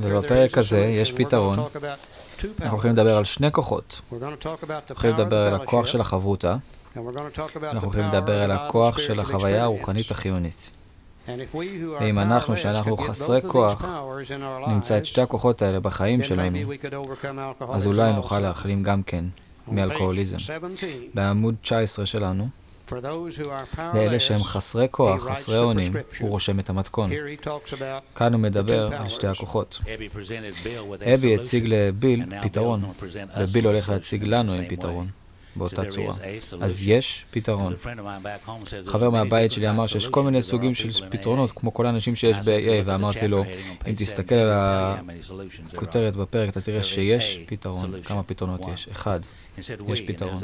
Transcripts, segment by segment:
ובפרק הזה יש פתרון. אנחנו הולכים לדבר על שני כוחות. אנחנו הולכים לדבר על הכוח של החברותה, אנחנו הולכים לדבר על הכוח של החוויה הרוחנית החיונית. ואם אנחנו, שאנחנו חסרי כוח, נמצא את שתי הכוחות האלה בחיים שלנו, אז אולי נוכל להחלים גם כן מאלכוהוליזם. בעמוד 19 שלנו, לאלה שהם חסרי כוח, חסרי אונים, הוא רושם את המתכון. כאן הוא מדבר על שתי הכוחות. אבי הציג לביל פתרון, וביל הולך להציג לנו עם פתרון. באותה צורה. אז יש פתרון. חבר מהבית שלי אמר שיש כל מיני סוגים של פתרונות, כמו כל האנשים שיש ב-AA, ואמרתי לו, אם תסתכל על הכותרת בפרק, אתה תראה שיש פתרון. כמה פתרונות יש? אחד. יש פתרון.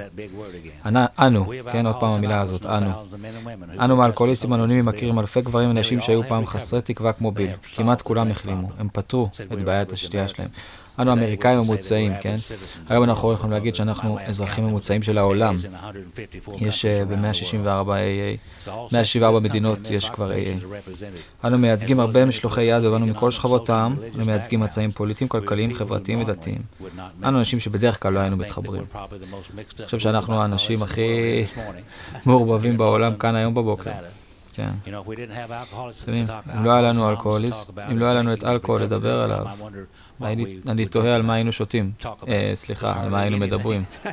אנו, כן, עוד פעם המילה הזאת, אנו. אנו מאלכוהוליסטים אנונימיים מכירים אלפי גברים ונשים שהיו פעם חסרי תקווה כמו ביל. כמעט כולם החלימו. הם פתרו את בעיית השתייה שלהם. אנו אמריקאים ממוצעים, כן? היום אנחנו יכולים להגיד שאנחנו אזרחים ממוצעים של העולם. יש ב-164 AA, 164 מדינות יש כבר AA. אנו מייצגים הרבה משלוחי יד ובאנו מכל שכבות העם, אנו מייצגים מצעים פוליטיים, כלכליים, חברתיים ודתיים. אנו אנשים שבדרך כלל לא היינו מתחברים. אני חושב שאנחנו האנשים הכי מעורבבים בעולם כאן היום בבוקר. כן. אם לא היה לנו אלכוהוליסט, אם לא היה לנו את אלכוהול לדבר עליו, אני תוהה על מה היינו שותים. סליחה, על מה היינו מדברים.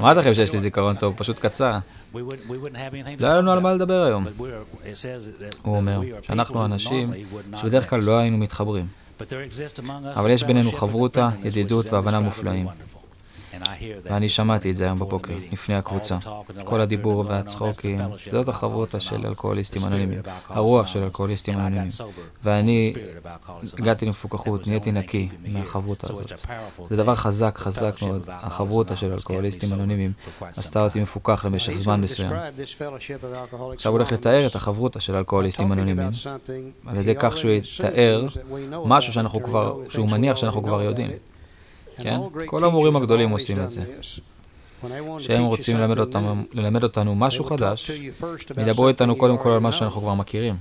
אמרתי לכם שיש לי זיכרון טוב, פשוט קצר. לא היה לנו על מה לדבר היום. הוא אומר שאנחנו אנשים שבדרך כלל לא היינו מתחברים. אבל יש בינינו חברותה, ידידות והבנה מופלאים. ואני שמעתי את זה היום בבוקר, לפני הקבוצה. כל הדיבור והצחוקים, זאת החברותה של אלכוהוליסטים אנונימיים, הרוח של אלכוהוליסטים אנונימיים. ואני הגעתי למפוקחות, נהייתי נקי מהחברותה הזאת. זה דבר חזק, חזק מאוד. החברותה של אלכוהוליסטים אנונימיים עשתה אותי מפוקח למשך זמן מסוים. עכשיו הוא הולך לתאר את החברותה של אלכוהוליסטים אנונימיים, על ידי כך שהוא יתאר משהו שאנחנו כבר, שהוא מניח שאנחנו כבר יודעים. כן? כל המורים הגדולים עושים את זה. כשהם רוצים ללמד, אותנו, ללמד אותנו משהו חדש, ידברו איתנו קודם כל על מה שאנחנו כבר מכירים.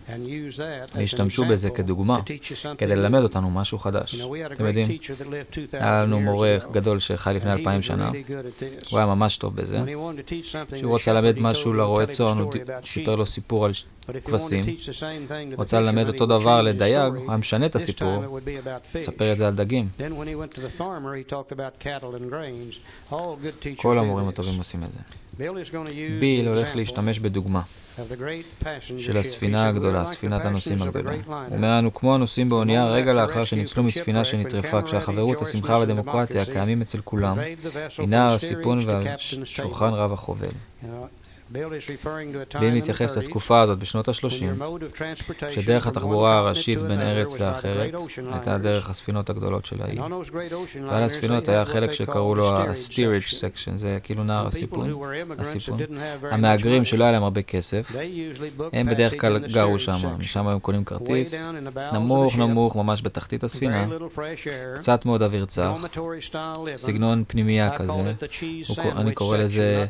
וישתמשו בזה כדוגמה, כדי ללמד אותנו משהו חדש. אתם יודעים, היה לנו מורה גדול שחי לפני אלפיים שנה, הוא היה ממש טוב בזה. כשהוא רוצה ללמד משהו לרועה צאן, הוא סיפר לו סיפור על כבשים. רוצה ללמד אותו דבר לדייג, הוא היה משנה את הסיפור, מספר את זה על דגים. כל המורים הטובים עושים את זה. ביל הולך להשתמש בדוגמה של הספינה הגדולה, ספינת הנוסעים הגדולה. הוא אומר לנו, כמו הנוסעים באונייה, רגע לאחר שניצלו מספינה שנטרפה, כשהחברות, השמחה והדמוקרטיה הקיימים אצל כולם, מנהר הסיפון והשולחן רב החובל. ביל מתייחס לתקופה הזאת בשנות ה-30, שדרך התחבורה הראשית בין ארץ לאחרת הייתה דרך הספינות הגדולות של האי. ועל הספינות היה חלק שקראו לו ה-steerage section, זה כאילו נער הסיפון, הסיפון. המהגרים שלא היה להם הרבה כסף, הם בדרך כלל גרו שם, משם הם קונים כרטיס, נמוך נמוך, ממש בתחתית הספינה, קצת מאוד אוויר צח, סגנון פנימייה כזה, אני קורא לזה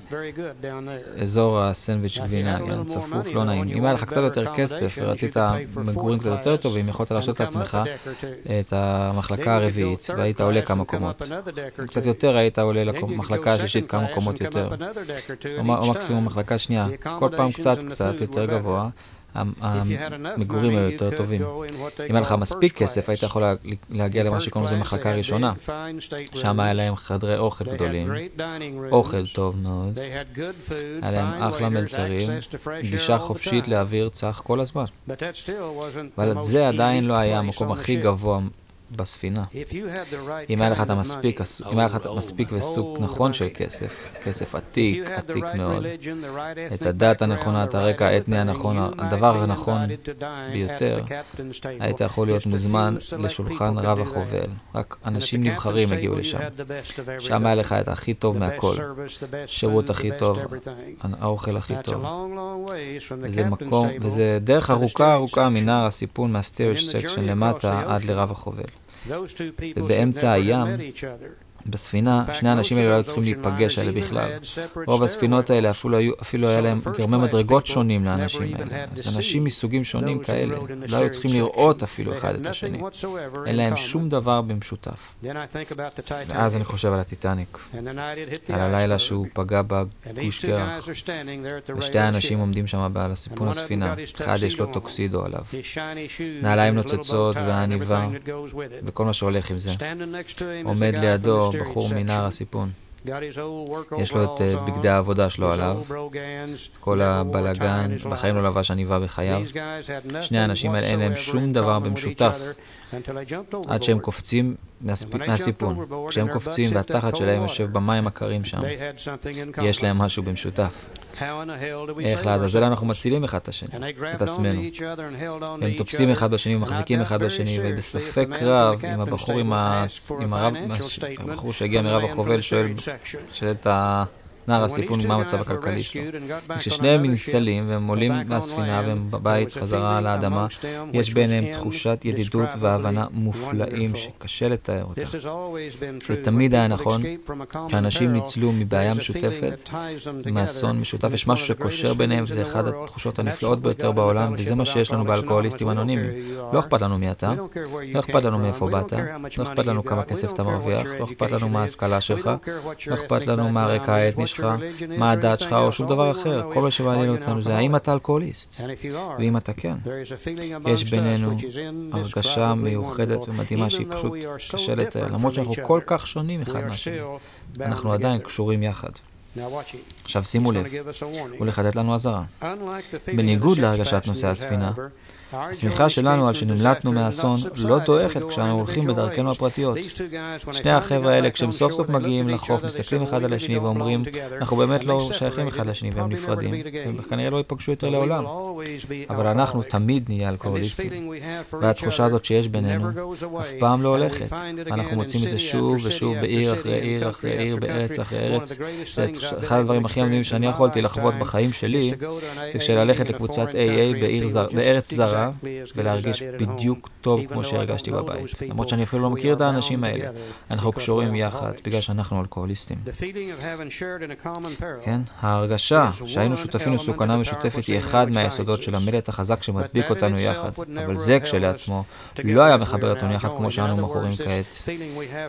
אזור אזור הסנדוויץ' גבינה, כן, צפוף, לא נעים. אם היה לך קצת יותר כסף ורצית מגורים קצת יותר טובים, יכולת להרשות לעצמך את המחלקה הרביעית והיית עולה כמה קומות. קצת יותר היית עולה למחלקה השלישית כמה קומות יותר. או מקסימום מחלקה שנייה. כל פעם קצת קצת יותר גבוה. המגורים היו יותר טובים. אם היה לך מספיק כסף, היית יכול להגיע למה שקוראים לזה מחלקה ראשונה. שם היה להם חדרי אוכל גדולים, אוכל טוב מאוד, היה להם אחלה מלצרים, גישה חופשית לאוויר צח כל הזמן. אבל זה עדיין לא היה המקום הכי גבוה בספינה. אם היה לך את המספיק, אם היה לך את המספיק וסוג נכון של כסף, כסף עתיק, עתיק מאוד, את הדת הנכונה, את הרקע האתני הנכון, הדבר הנכון ביותר, היית יכול להיות מוזמן לשולחן רב החובל. רק אנשים נבחרים הגיעו לשם. שם היה לך את הכי טוב מהכל. שירות הכי טוב, האוכל הכי טוב. וזה מקום, וזה דרך ארוכה ארוכה מנהר הסיפון מה steerage section למטה עד לרב החובל. ובאמצע הים בספינה, שני האנשים האלה לא היו צריכים להיפגש האלה בכלל. רוב הספינות האלה אפילו, היו, אפילו היה להם גרמי מדרגות שונים לאנשים האלה. אז אנשים מסוגים שונים כאלה לא היו צריכים לראות אפילו אחד את השני. אין להם שום דבר במשותף. ואז אני חושב על הטיטניק, על הלילה שהוא פגע בגוש קרח, ושתי האנשים עומדים שם על הסיפון הספינה, אחד יש לו טוקסידו עליו, נעליים נוצצות ועניבה, וכל מה שהולך עם זה. עומד לידו בחור מנהר הסיפון. יש לו את אה, בגדי העבודה שלו עליו, כל הבלגן, בחיים לא לבש עניבה בחייו. שני האנשים האלה אין להם שום דבר במשותף עד שהם קופצים מהסיפון. כשהם קופצים והתחת שלהם יושב במים הקרים שם, יש להם משהו במשותף. איך לעזאזל אנחנו מצילים אחד את השני, את עצמנו. הם תופסים אחד בשני ומחזיקים אחד בשני, ובספק רב, אם הבחור עם הרב, הבחור שהגיע מרב החובל שואל את ה... נער הסיפון מה המצב הכלכלי שלו. כששניהם ניצלים והם עולים מהספינה והם בבית חזרה על האדמה, יש ביניהם תחושת ידידות והבנה מופלאים שקשה לתאר אותה. זה תמיד היה נכון שאנשים ניצלו מבעיה משותפת, מאסון משותף, יש משהו שקושר ביניהם וזה אחת התחושות הנפלאות ביותר בעולם, וזה מה שיש לנו באלכוהוליסטים אנונימיים. לא אכפת לנו מי אתה, לא אכפת לנו מאיפה באת, לא אכפת לנו כמה כסף אתה מרוויח, לא אכפת לנו מה ההשכלה שלך, לא אכפת לנו מה הרקע האתני שלך. שלך, מה הדת שלך או שום דבר אחר. כל מה שמעניין אותנו זה האם אתה אלכוהוליסט. ואם אתה כן, יש בינינו הרגשה מיוחדת ומדהימה שהיא פשוט קשה לתאר. למרות שאנחנו כל כך שונים אחד מהשני, אנחנו עדיין קשורים יחד. עכשיו שימו לב, הוא לתת לנו אזהרה. בניגוד להרגשת נושא הספינה, השמיכה שלנו על שנמלטנו מהאסון לא דועכת כשאנו הולכים בדרכנו הפרטיות. שני החבר'ה האלה, כשהם סוף סוף מגיעים לחוף, מסתכלים אחד על השני ואומרים, אנחנו באמת לא שייכים אחד לשני והם נפרדים, והם כנראה לא ייפגשו יותר לעולם. אבל אנחנו תמיד נהיה אלכוהוליסטים. והתחושה הזאת שיש בינינו אף פעם לא הולכת. אנחנו מוצאים את זה שוב ושוב בעיר אחרי עיר אחרי עיר, בארץ אחרי ארץ. אחד הדברים הכי מדהימים שאני יכולתי לחוות בחיים שלי, זה כשללכת לקבוצת AA בארץ זרה. חזרה ולהרגיש בדיוק טוב כמו שהרגשתי בבית. למרות שאני אפילו לא מכיר את האנשים האלה. אנחנו קשורים יחד בגלל שאנחנו אלכוהוליסטים. כן, ההרגשה שהיינו שותפים לסוכנה משותפת היא אחד מהיסודות של המלט החזק שמדביק אותנו יחד. אבל זה כשלעצמו לא היה מחבר אותנו יחד כמו שאנו מכורים כעת.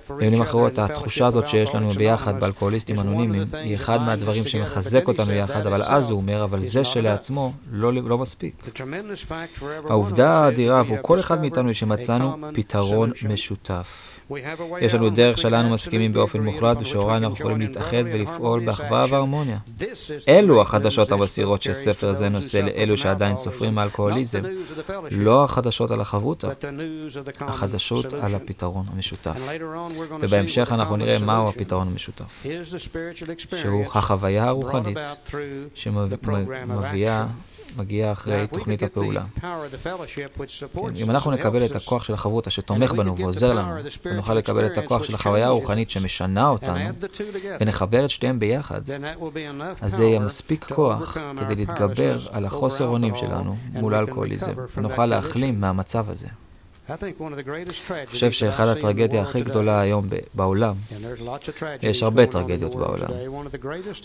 במילים אחרות, התחושה הזאת שיש לנו ביחד באלכוהוליסטים אנונימיים היא אחד מהדברים שמחזק אותנו יחד, אבל אז הוא אומר, אבל זה שלעצמו לא, לא מספיק. העובדה האדירה עבור כל אחד מאיתנו היא שמצאנו פתרון משותף. יש לנו דרך שלנו מסכימים באופן מוחלט ושהוריי אנחנו יכולים להתאחד ולפעול באחווה והרמוניה. אלו החדשות המסעירות שהספר הזה נושא לאלו שעדיין סופרים מאלכוהוליזם, לא החדשות על החברותה, החדשות על הפתרון המשותף. ובהמשך אנחנו נראה מהו הפתרון המשותף, שהוא החוויה הרוחנית שמביאה מגיע אחרי תוכנית הפעולה. אם אנחנו נקבל את הכוח של החברותה שתומך בנו ועוזר לנו, ונוכל לקבל את הכוח של החוויה הרוחנית שמשנה אותנו, ונחבר את שתיהם ביחד, אז זה יהיה מספיק כוח כדי להתגבר על החוסר אונים שלנו מול האלכוהוליזם, ונוכל להחלים מהמצב הזה. אני חושב שאחת הטרגדיה הכי גדולה היום בעולם, יש הרבה טרגדיות בעולם,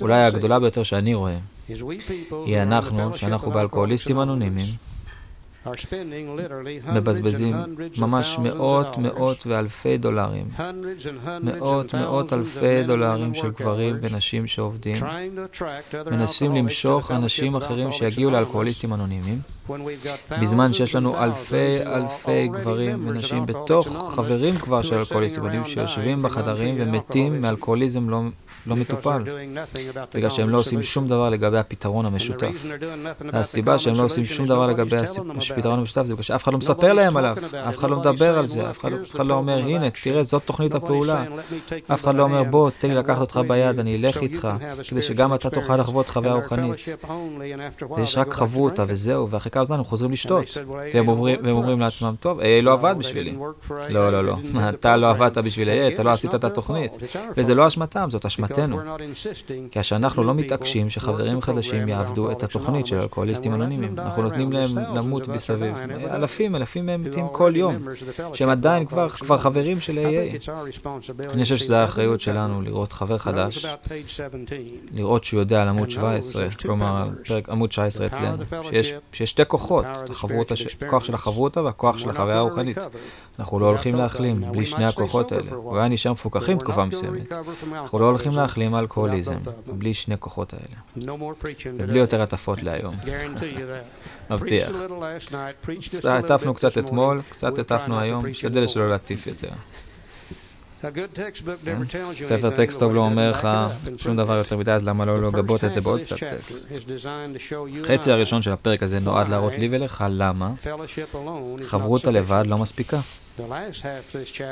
אולי הגדולה ביותר שאני רואה, היא אנחנו, שאנחנו באלכוהוליסטים אנונימיים, מבזבזים ממש מאות מאות ואלפי דולרים, מאות מאות אלפי דולרים של גברים ונשים שעובדים, מנסים למשוך אנשים אחרים שיגיעו לאלכוהוליסטים אנונימיים, בזמן שיש לנו אלפי אלפי גברים ונשים בתוך חברים כבר של אלכוהוליסטים אנונימיים שיושבים בחדרים ומתים מאלכוהוליזם לא... לא מטופל, בגלל שהם לא עושים שום דבר לגבי הפתרון המשותף. והסיבה שהם לא עושים שום דבר לגבי הפתרון המשותף זה בגלל שאף אחד לא מספר להם עליו, אף אחד לא מדבר על זה, אף אחד לא אומר, הנה, תראה, זאת תוכנית הפעולה. אף אחד לא אומר, בוא, תן לי לקחת אותך ביד, אני אלך איתך, כדי שגם אתה תוכל לחוות חוויה רוחנית. ויש רק חברותא וזהו, ואחרי כמה זמן הם חוזרים לשתות. והם אומרים לעצמם, טוב, AA לא עבד בשבילי. לא, לא, לא, אתה לא עבדת בשביל AA, אתה לא עשית את התוכנית. וזה לא אשמתם, זאת אשמתם. אשמתנו, כאשר אנחנו לא מתעקשים שחברים חדשים יעבדו את התוכנית של אלכוהוליסטים אנונימיים. אנחנו נותנים להם למות מסביב. אלפים, אלפים מהם מתים כל יום, שהם עדיין כבר, כבר חברים של AA. אני חושב שזו האחריות שלנו לראות חבר חדש, לראות שהוא יודע על עמוד 17, כלומר על פרק עמוד 19 אצלנו, שיש, שיש שתי כוחות, הכוח של החברותה והכוח של החוויה הרוחנית. אנחנו לא הולכים להחלים בלי שני הכוחות האלה. הוא היה נשאר מפוקחים תקופה מסוימת. אנחנו לא הולכים להחלים אלכוהוליזם בלי שני כוחות האלה. ובלי יותר הטפות להיום. מבטיח. הטפנו קצת אתמול, קצת הטפנו היום, נשתדל שלא להטיף יותר. ספר טקסט טוב לא אומר לך שום דבר יותר מדי, אז למה לא לגבות את זה בעוד קצת טקסט? חצי הראשון של הפרק הזה נועד להראות לי ולך למה חברות הלבד לא מספיקה.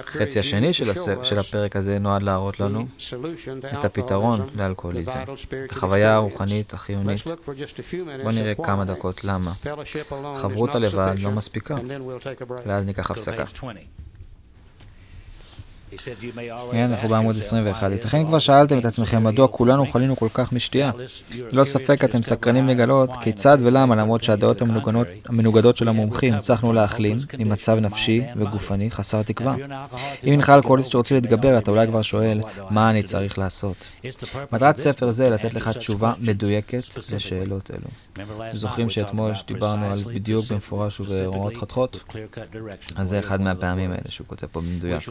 חצי השני של, הס... של הפרק הזה נועד להראות לנו את הפתרון לאלכוהוליזם, את החוויה הרוחנית החיונית. בואו נראה כמה דקות למה. חברות הלבד לא מספיקה, ואז ניקח הפסקה. כן, אנחנו בעמוד 21. ייתכן כבר שאלתם את עצמכם מדוע כולנו חלינו כל כך משתייה. ללא ספק אתם סקרנים לגלות כיצד ולמה למרות שהדעות המנוגדות של המומחים הצלחנו להחלים ממצב נפשי וגופני חסר תקווה. אם אינך אלכוהוליסט שרוצה להתגבר, אתה אולי כבר שואל, מה אני צריך לעשות? מטרת ספר זה לתת לך תשובה מדויקת לשאלות אלו. זוכרים שאתמול דיברנו על בדיוק במפורש וברמות חתכות? אז זה אחד מהפעמים האלה שהוא כותב פה במדויק.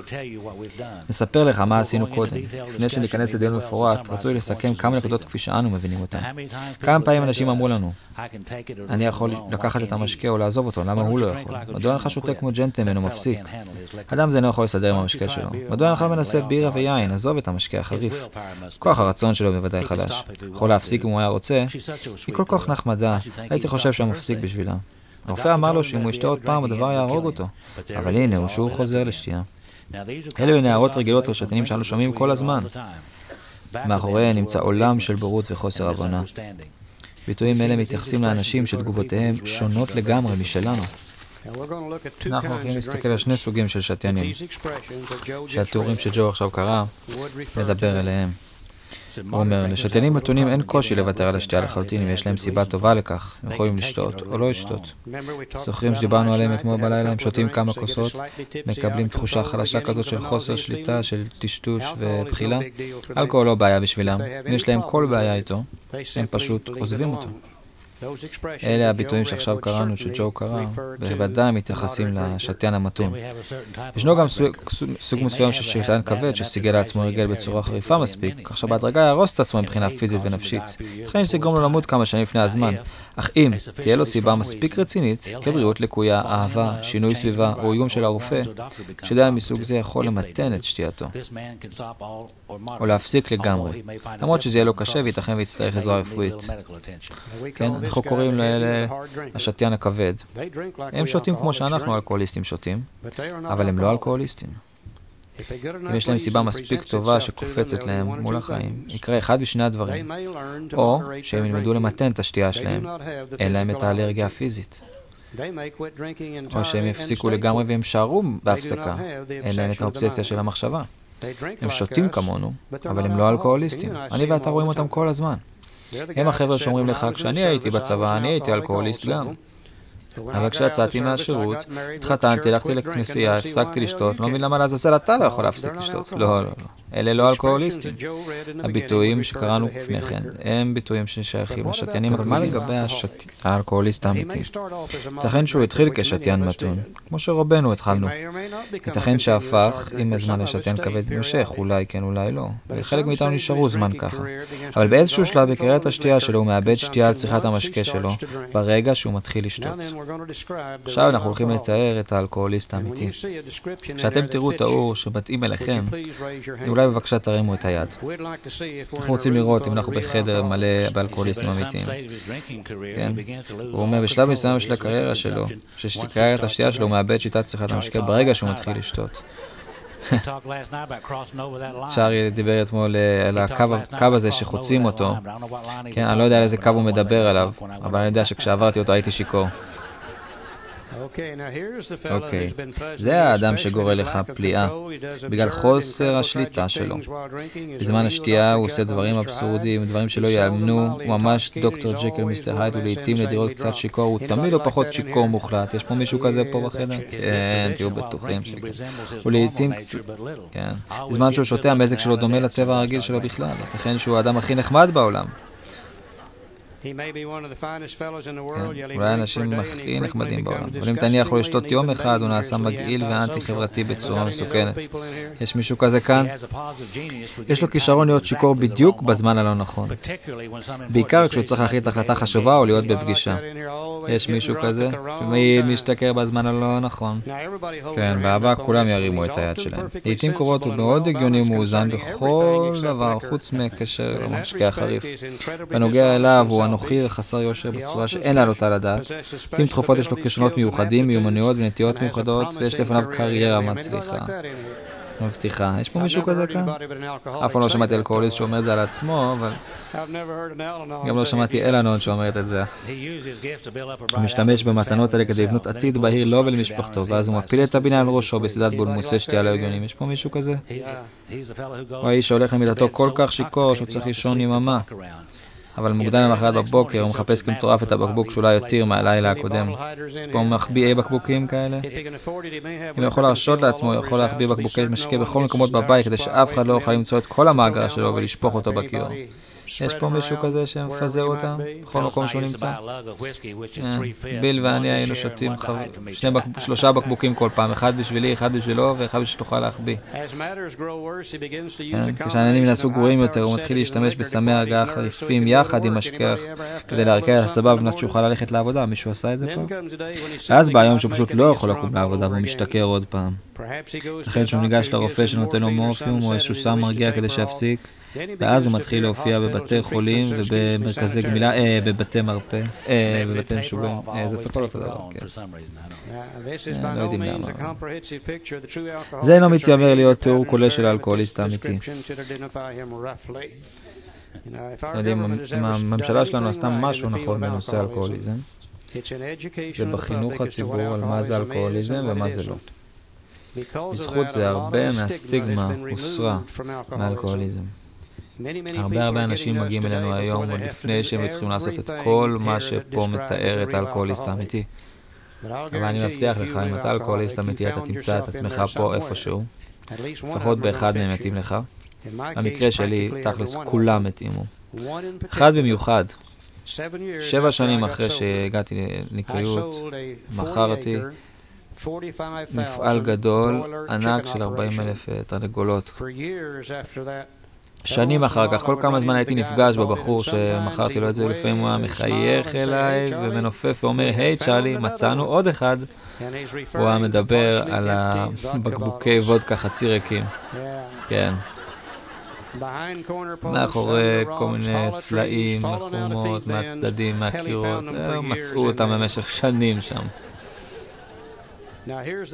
נספר לך מה עשינו קודם. לפני שניכנס לדיון מפורט, רצוי לסכם כמה נקודות כפי שאנו מבינים אותן. כמה פעמים אנשים אמרו לנו, אני יכול לקחת את המשקה או לעזוב אותו, למה הוא לא יכול? מדוע אינך שותה כמו ג'נטלמן ומפסיק? אדם זה אינו יכול לסדר עם המשקה שלו. מדוע אינך מנסה בירה ויין, עזוב את המשקה החריף. כוח הרצון שלו בוודאי חלש. יכול להפסיק אם הוא היה רוצה. היא כל כך נחמדה, הייתי חושב שהוא מפסיק בשבילה. הרופא אמר לו שאם הוא ישתה עוד פעם הדבר יהרוג אותו. אבל הנה, הוא שוב חוזר לשתייה. אלו הן הערות רגילות רשתנים שאנו שומעים כל הזמן. מאחוריהן נמצא עולם של בורות וחוסר הבנה. ביטויים אלה מתייחסים לאנשים שתגובותיהם שונות לגמרי משלנו. אנחנו הולכים להסתכל על שני סוגים של שתיינים, שהתיאורים שג'ו עכשיו קרא, מדבר אליהם. הוא אומר, לשתיינים מתונים אין קושי לוותר על השתייה לחלוטין אם יש להם סיבה טובה לכך, הם יכולים לשתות או לא לשתות. זוכרים שדיברנו עליהם אתמול בלילה, הם שותים כמה כוסות, מקבלים תחושה חלשה כזאת של חוסר שליטה, של טשטוש ובחילה. אלכוהול לא בעיה בשבילם, אם יש להם כל בעיה איתו, הם פשוט עוזבים אותו. אלה הביטויים שעכשיו קראנו, שג'ו קרא, בוודאי מתייחסים לשתיין המתון. ישנו גם סוג מסוים של שתיין כבד שסיגל לעצמו רגל בצורה חריפה מספיק, כך שבהדרגה יהרוס את עצמו מבחינה פיזית ונפשית. ייתכן שזה יגרום לו למות כמה שנים לפני הזמן, אך אם תהיה לו סיבה מספיק רצינית, כבריאות לקויה, אהבה, שינוי סביבה או איום של הרופא, שדיין מסוג זה יכול למתן את שתייתו, או להפסיק לגמרי, למרות שזה יהיה לו קשה וייתכן ויצטרך עזרה רפואית. כן, אנחנו קוראים לאלה השתיין הכבד. הם שותים כמו שאנחנו אלכוהוליסטים שותים, אבל הם לא אלכוהוליסטים. אם יש להם סיבה מספיק טובה שקופצת להם מול החיים, יקרה אחד משני הדברים. או שהם ילמדו למתן את השתייה שלהם, אין להם את האלרגיה הפיזית. או שהם יפסיקו לגמרי והם שערו בהפסקה, אין להם את האובססיה של המחשבה. הם שותים כמונו, אבל הם לא אלכוהוליסטים. אני ואתה רואים אותם כל הזמן. הם החבר'ה שאומרים לך, כשאני הייתי בצבא, אני הייתי אלכוהוליסט גם. אבל כשיצאתי מהשירות, התחתנתי, הלכתי לכנסייה, הפסקתי לשתות, לא מבין למה לעזאזל אתה לא יכול להפסיק לשתות. לא, לא, לא. אלה לא אלכוהוליסטים. הביטויים שקראנו לפני כן, הם ביטויים ששייכים לשתיינים, אבל מה לגבי האלכוהוליסט האמיתי? ייתכן שהוא התחיל כשתיין מתון, כמו שרובנו התחלנו. ייתכן שהפך עם הזמן לשתיין כבד במשך, אולי כן, אולי לא. וחלק מאיתנו נשארו זמן ככה. אבל באיזשהו שלב בקריאת השתייה שלו הוא מאבד שתייה על צריכת המשקה שלו, ברגע שהוא מתחיל לשתות. עכשיו אנחנו הולכים לתאר את האלכוהוליסט האמיתי. כשאתם תראו תיאור שמתאים אליכם, אולי בבקשה תרימו את היד. אנחנו רוצים לראות אם אנחנו בחדר מלא באלכוהוליסטים אמיתיים. כן? הוא אומר, בשלב מסוים של הקריירה שלו, שקריירת השתייה שלו, הוא מאבד שיטת צריכת המשקה ברגע שהוא מתחיל לשתות. צ'ארי דיבר אתמול אה, על הקו הזה שחוצים אותו. כן, אני לא יודע על איזה קו הוא מדבר עליו, אבל אני יודע שכשעברתי אותו הייתי שיכור. אוקיי, זה האדם שגורל לך פליאה, בגלל חוסר השליטה שלו. בזמן השתייה הוא עושה דברים אבסורדיים, דברים שלא ייאמנו, הוא ממש דוקטור ג'קל מיסטר הייד, ולעיתים נדירות קצת שיכור, הוא תמיד לא פחות שיכור מוחלט. יש פה מישהו כזה פה בחדר? כן, תהיו בטוחים שכן. הוא לעיתים קצת... כן. בזמן שהוא שותה, המזג שלו דומה לטבע הרגיל שלו בכלל. ייתכן שהוא האדם הכי נחמד בעולם. כן, אולי האנשים הכי נחמדים בעולם, אבל אם תניח לו לשתות יום אחד, הוא נעשה מגעיל ואנטי-חברתי בצורה מסוכנת. יש מישהו כזה כאן? יש לו כישרון להיות שיכור בדיוק בזמן הלא נכון. בעיקר כשהוא צריך להחליט החלטה חשובה או להיות בפגישה. יש מישהו כזה? תמיד משתכר בזמן הלא נכון. כן, באבא כולם ירימו את היד שלהם. לעיתים קרובות הוא מאוד הגיוני ומאוזן בכל דבר, חוץ מקשר למשקה החריף. בנוגע אליו, הוא אנוכי וחסר יושר בצורה שאין להעלות על הדעת. לעיתים תכופות יש לו כישרונות מיוחדים, מיומנויות ונטיות מיוחדות, ויש לפניו קריירה מצליחה. מבטיחה. יש פה מישהו כזה כאן? אף פעם לא שמעתי אלכוהוליסט שאומר את זה על עצמו, אבל... גם לא שמעתי אלנון שאומרת את זה. הוא משתמש במתנות האלה כדי לבנות עתיד בהיר לו ולמשפחתו, ואז הוא מפיל את הבניין על ראשו בסדרת בולמוסי שתייה לא הגיונים. יש פה מישהו כזה? הוא האיש שהולך למיטתו כל כך שיכור שהוא צריך לישון יממה. אבל מוקדם למחרת בבוקר הוא מחפש כמטורף את הבקבוק שאולי יותר מהלילה הקודם. יש פה מחביאי בקבוקים כאלה? אם הוא יכול להרשות לעצמו, הוא יכול להחביא בקבוקי משקה בכל מקומות בבית כדי שאף אחד לא יוכל למצוא את כל המאגר שלו ולשפוך אותו בכיור. יש פה מישהו כזה שמפזר אותם בכל מקום שהוא נמצא? כן. ביל ואני היינו שותים שלושה בקבוקים כל פעם, אחד בשבילי, אחד בשבילו ואחד שתוכל להחביא. כשהעניינים נעשו גרועים יותר, הוא מתחיל להשתמש בסמי הרגעה חריפים יחד עם משכח כדי להרקיע את הצבא ובנת שיוכל ללכת לעבודה. מישהו עשה את זה פעם? ואז בא היום שהוא פשוט לא יכול לקום לעבודה והוא משתכר עוד פעם. לכן שהוא ניגש לרופא שנותן לו מורפיום או איזשהו סם מרגיע כדי שיפסיק. ואז הוא מתחיל להופיע בבתי חולים ובמרכזי גמילה, אה, בבתי מרפא, אה, בבתי משוגעים. אה, זה הכל אותו דבר, כן. אה, לא יודעים למה. זה אינו מתיימר להיות תיאור כולל של האלכוהוליסט האמיתי. יודעים, אם הממשלה שלנו עשתה משהו נכון בנושא אלכוהוליזם, זה בחינוך הציבור על מה זה אלכוהוליזם ומה זה לא. בזכות זה הרבה מהסטיגמה הוסרה מאלכוהוליזם. הרבה הרבה אנשים מגיעים אלינו היום עוד לפני שהם צריכים לעשות את כל מה שפה מתאר את האלכוהוליסט האמיתי. אבל אני מבטיח לך, אם אתה אלכוהוליסט אמיתי, אתה תמצא את עצמך פה איפשהו. לפחות באחד מהם מתאים לך. במקרה שלי, תכלס, כולם התאימו. אחד במיוחד, שבע שנים אחרי שהגעתי לניקיות, מכרתי מפעל גדול, ענק של 40 אלף תרנגולות. שנים אחר כך, כל כמה זמן הייתי נפגש בבחור שמכרתי לו את זה, לפעמים הוא היה מחייך אליי ומנופף ואומר, היי צ'ארלי, מצאנו עוד אחד. הוא היה מדבר על הבקבוקי וודקה חצי ריקים. כן. מאחורי כל מיני סלעים, לחומות, מהצדדים, מהקירות, אה, מצאו אותם במשך שנים שם.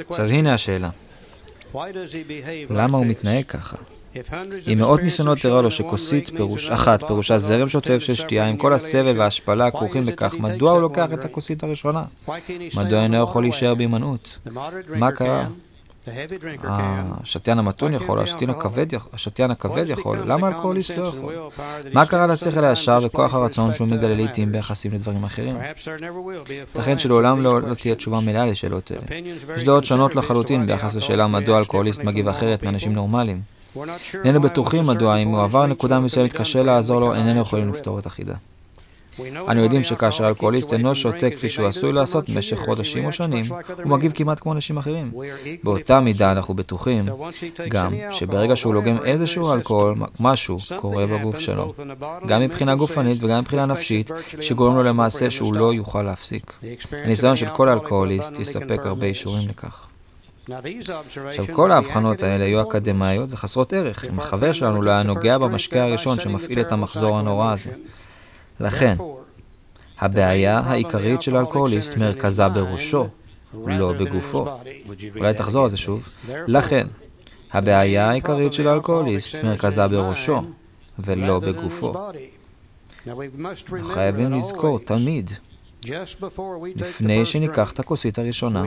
עכשיו הנה השאלה, למה הוא מתנהג ככה? אם מאות ניסיונות הראה לו שכוסית פירוש אחת פירושה זרם שוטף של שתייה עם כל הסבל וההשפלה הכרוכים בכך, מדוע הוא לוקח את הכוסית הראשונה? מדוע אינו יכול להישאר בהימנעות? מה קרה? השתיין המתון יכול, השתיין הכבד יכול, למה אלכוהוליסט לא יכול? מה קרה לשכל הישר וכוח הרצון שהוא מגלה לעיתים ביחסים לדברים אחרים? ייתכן שלעולם לא, לא תהיה תשובה מלאה לשאלות אלה. יש דעות שונות לחלוטין ביחס לשאלה מדוע אלכוהוליסט מגיב אחרת מאנשים נורמליים. איננו בטוחים מדוע אם הוא עבר נקודה מסוימת קשה לעזור לו, איננו יכולים לפתור את החידה. אנו יודעים שכאשר אלכוהוליסט אינו שותה כפי שהוא עשוי לעשות במשך חודשים או שנים, הוא מגיב כמעט כמו אנשים אחרים. באותה מידה אנחנו בטוחים גם שברגע שהוא לוגם איזשהו אלכוהול, משהו קורה בגוף שלו. גם מבחינה גופנית וגם מבחינה נפשית, שגורם לו למעשה שהוא לא יוכל להפסיק. הניסיון של כל אלכוהוליסט יספק הרבה אישורים לכך. עכשיו, כל ההבחנות האלה היו אקדמאיות וחסרות ערך, אם החבר שלנו לא היה נוגע במשקה הראשון שמפעיל את המחזור הנורא הזה. לכן, הבעיה העיקרית של אלכוהוליסט מרכזה בראשו, לא בגופו. אולי תחזור על זה שוב. לכן, הבעיה העיקרית של אלכוהוליסט מרכזה בראשו, ולא בגופו. חייבים לזכור תמיד לפני שניקח את הכוסית הראשונה,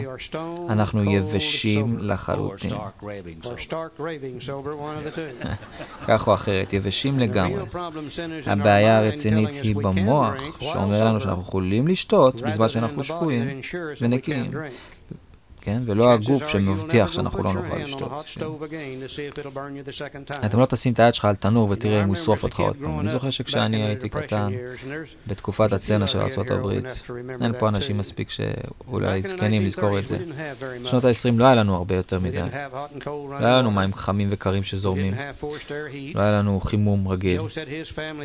אנחנו יבשים לחלוטין. כך או אחרת, יבשים לגמרי. הבעיה הרצינית היא במוח, שאומר לנו שאנחנו יכולים לשתות בזמן שאנחנו שפויים ונקיים. כן? ולא הגוף שמבטיח שאנחנו לא נוכל לשתות. אתם לא תשים את היד שלך על תנור ותראה אם הוא ישרוף אותך עוד פעם. אני זוכר שכשאני הייתי קטן, בתקופת הצנע של ארה"ב, אין פה אנשים מספיק שאולי זקנים לזכור את זה. בשנות ה-20 לא היה לנו הרבה יותר מדי. לא היה לנו מים חמים וקרים שזורמים. לא היה לנו חימום רגיל.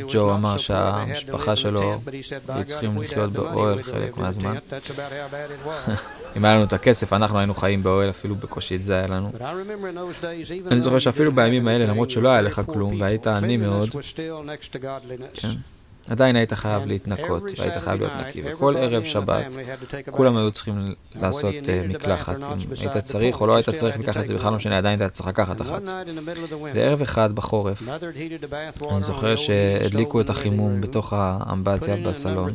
ג'ו אמר שהמשפחה שלו היו צריכים לחיות באוהל חלק מהזמן. אם היה לנו את הכסף, אנחנו היינו חיים באוהל, אפילו בקושי את זה היה לנו. אני זוכר שאפילו בימים האלה, למרות שלא היה לך כלום, והיית עני מאוד, כן, עדיין היית חייב להתנקות, והיית חייב להיות נקי. וכל ערב שבת, כולם היו צריכים לעשות uh, מקלחת. אם היית צריך או לא היית צריך מקלחת, זה בכלל לא משנה, עדיין היית צריך לקחת אחת. וערב אחד בחורף, אני זוכר שהדליקו את החימום בתוך האמבטיה בסלון.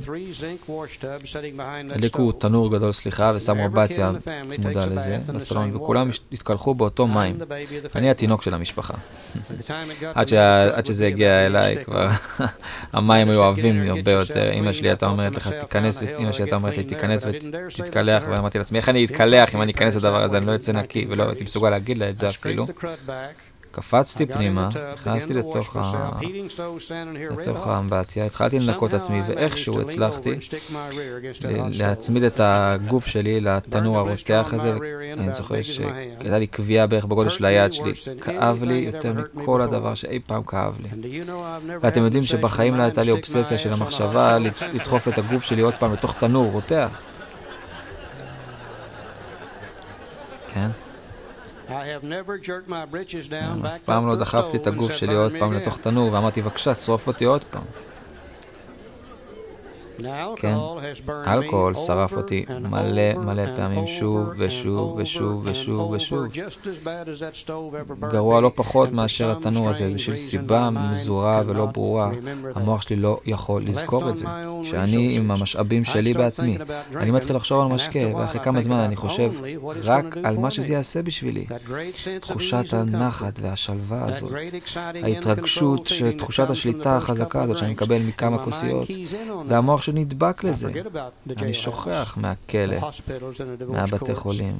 הדליקו תנור גדול, סליחה, ושמו אמבטיה צמודה לזה בסלון, וכולם התקלחו באותו מים. אני התינוק של המשפחה. עד שזה הגיע אליי, כבר המים היו אוהבים הרבה יותר. אמא שלי הייתה אומרת לך, תיכנס, אמא שלי הייתה אומרת לי, תיכנס ותתקלח, ואמרתי לעצמי, איך אני אתקלח אם אני אכנס לדבר הזה, אני לא אצא נקי, ולא הייתי מסוגל להגיד לה את זה אפילו. קפצתי פנימה, נכנסתי לתוך, ה... לתוך האמבטיה, התחלתי לנקות עצמי, ואיכשהו הצלחתי להצמיד את הגוף שלי לתנור הרותח הזה, ואני זוכר שהייתה לי קביעה בערך בגודל של היד שלי. כאב לי יותר מכל הדבר שאי פעם כאב לי. ואתם יודעים שבחיים לא הייתה לי אובססיה של המחשבה לדחוף את הגוף שלי עוד פעם לתוך תנור רותח. כן? אף פעם לא דחפתי את הגוף שלי עוד פעם לתוך תנור ואמרתי, בבקשה, שרוף אותי עוד פעם. כן, אלכוהול שרף אותי מלא מלא פעמים שוב ושוב ושוב ושוב ושוב. גרוע לא פחות מאשר התנור הזה, בשביל סיבה מזורה ולא ברורה. המוח שלי לא יכול לזכור את זה. כשאני עם המשאבים שלי בעצמי, אני מתחיל לחשוב על משקה, ואחרי כמה זמן אני חושב רק על מה שזה יעשה בשבילי. תחושת הנחת והשלווה הזאת, ההתרגשות, תחושת השליטה החזקה הזאת שאני מקבל מכמה כוסיות, והמוח שנדבק לזה. אני שוכח מהכלא, מהבתי חולים,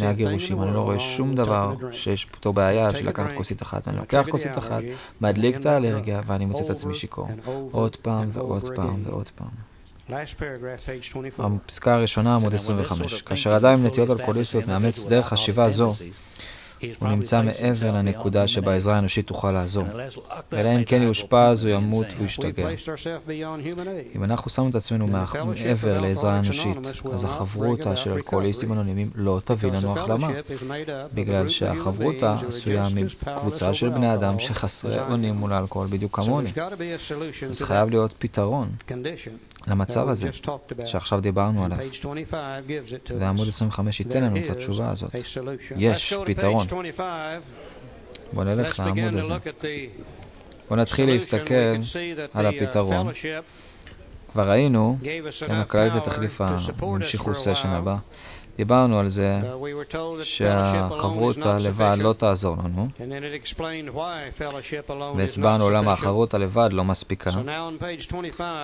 מהגירושים. אני לא רואה שום דבר שיש פה בעיה של לקחת כוסית אחת. אני לוקח כוסית אחת, מדליק את האלרגיה, ואני מוצא את עצמי שיכור. עוד פעם ועוד פעם ועוד פעם. הפסקה הראשונה, עמוד 25. כאשר אדם עם נטיות אלכוהוליסטיות מאמץ דרך חשיבה זו, הוא נמצא מעבר לנקודה שבה עזרה אנושית תוכל לעזור. אלא אם כן יאושפז, הוא ימות והוא ישתגע. אם אנחנו שמנו את עצמנו מעבר לעזרה אנושית, אז החברותה של אלכוהוליסטים אנונימיים לא תביא לנו החלמה. בגלל שהחברותה עשויה מקבוצה של בני אדם שחסרי אונים מול האלכוהול בדיוק כמוני. אז חייב להיות פתרון למצב הזה, שעכשיו דיברנו עליו. ועמוד 25 ייתן לנו את התשובה הזאת. יש פתרון. בואו נלך לעמוד הזה. בואו נתחיל להסתכל על הפתרון. כבר ראינו, כן, הקלטת החליפה, המשיכו סשן הבא. דיברנו על זה שהחברות הלבד לא תעזור לנו, והסברנו למה החברות הלבד לא מספיקה.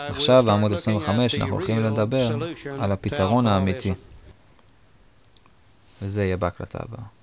עכשיו בעמוד 25 אנחנו הולכים לדבר על הפתרון האמיתי, וזה יהיה בהקלטה הבאה.